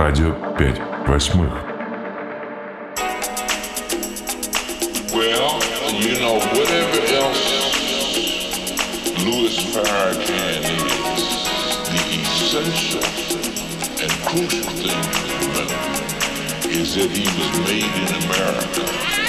Радио 5 восьмых. Well, you know, whatever else Louis Farrakhan is, the essential and crucial thing to remember is that he was made in America.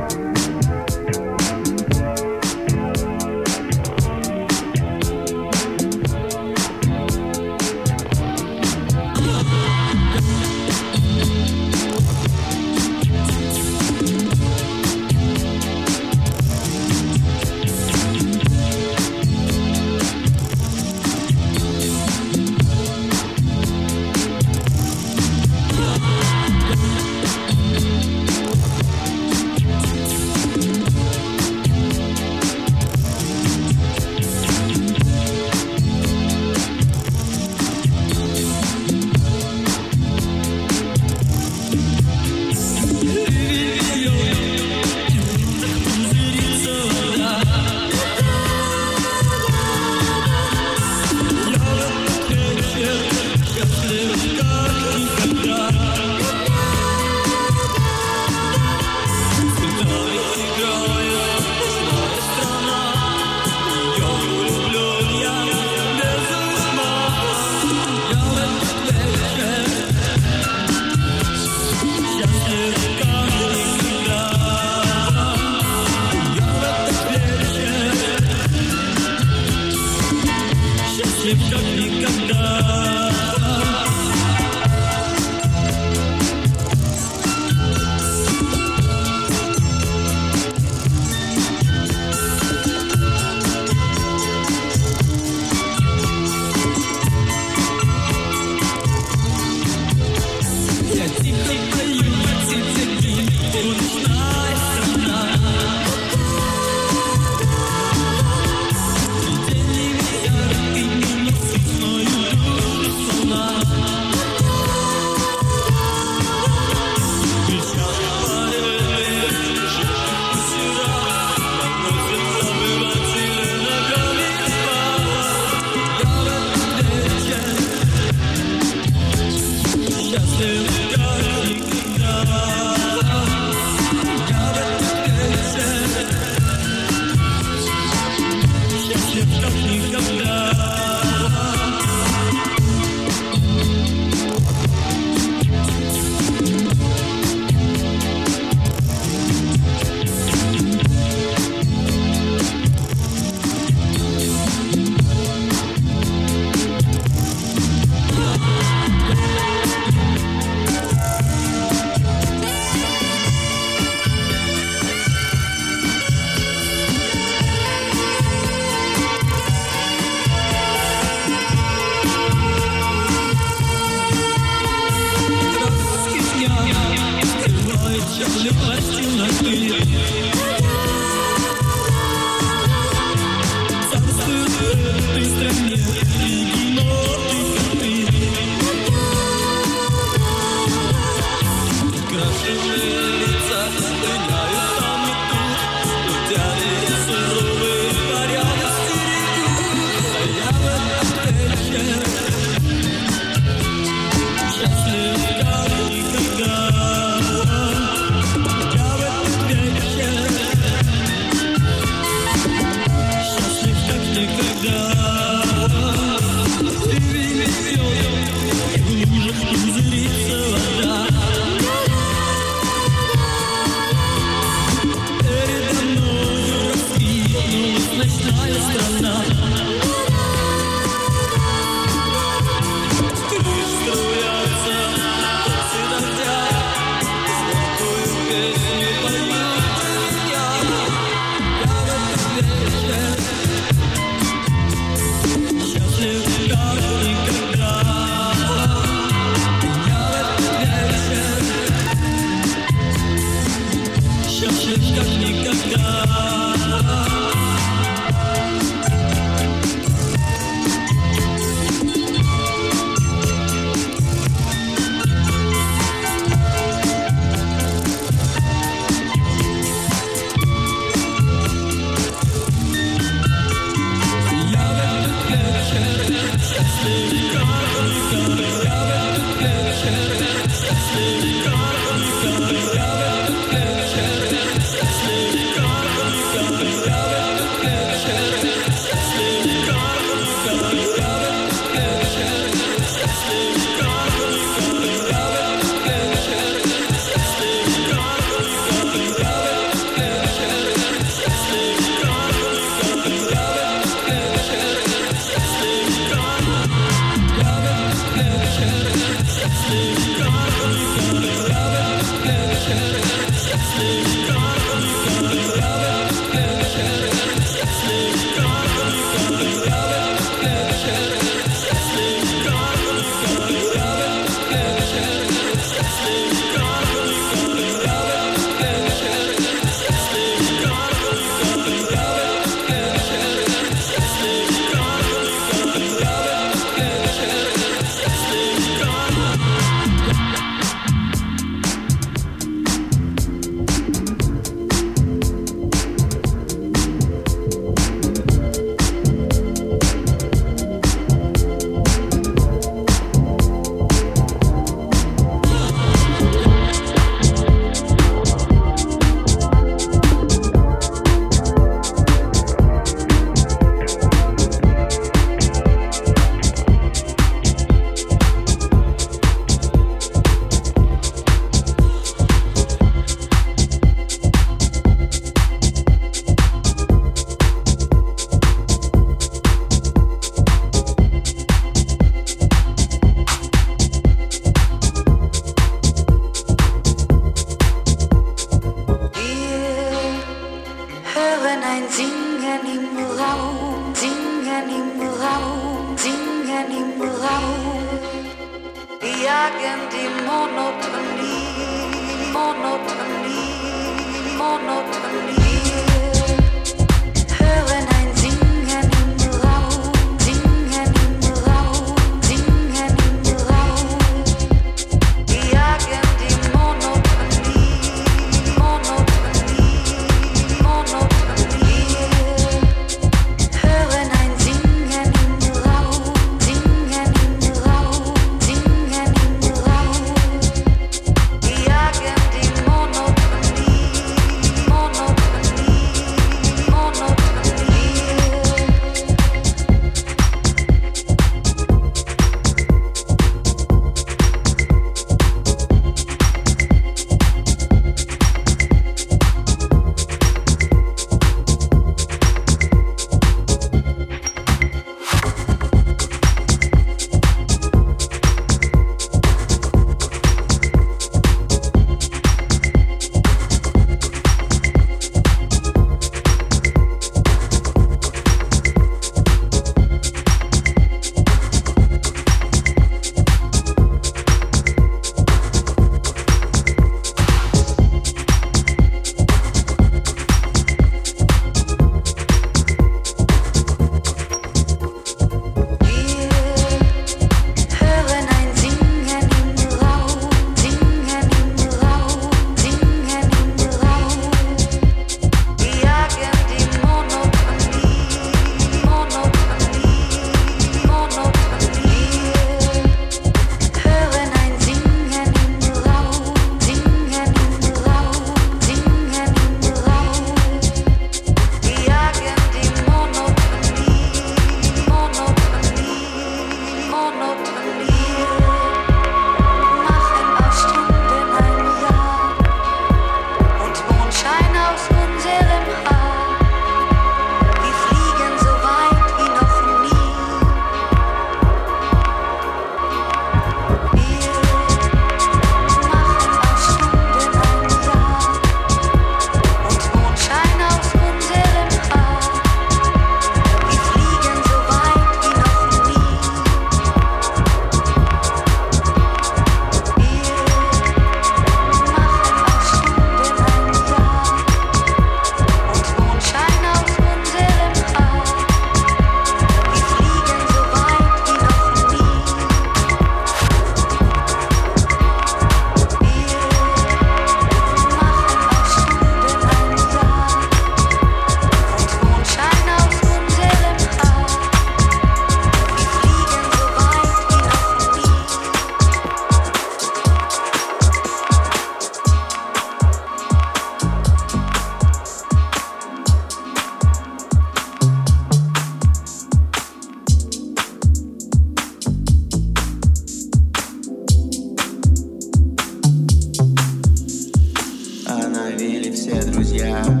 yeah.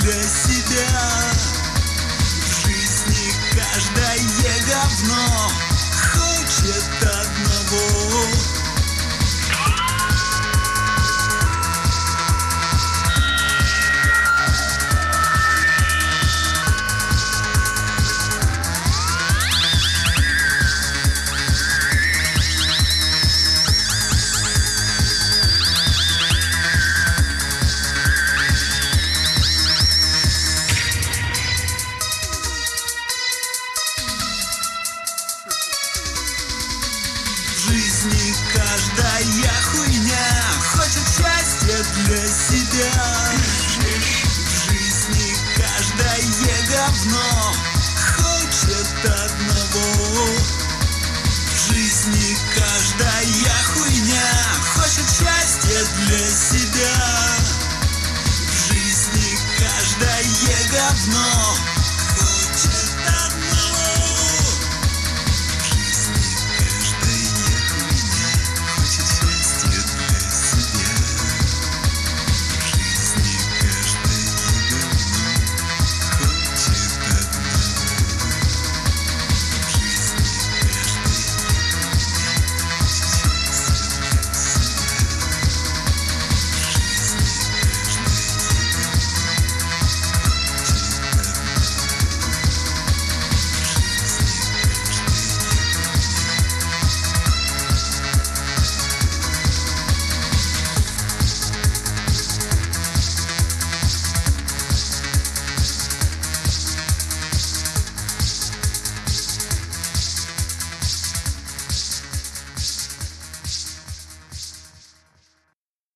для себя В жизни каждое говно.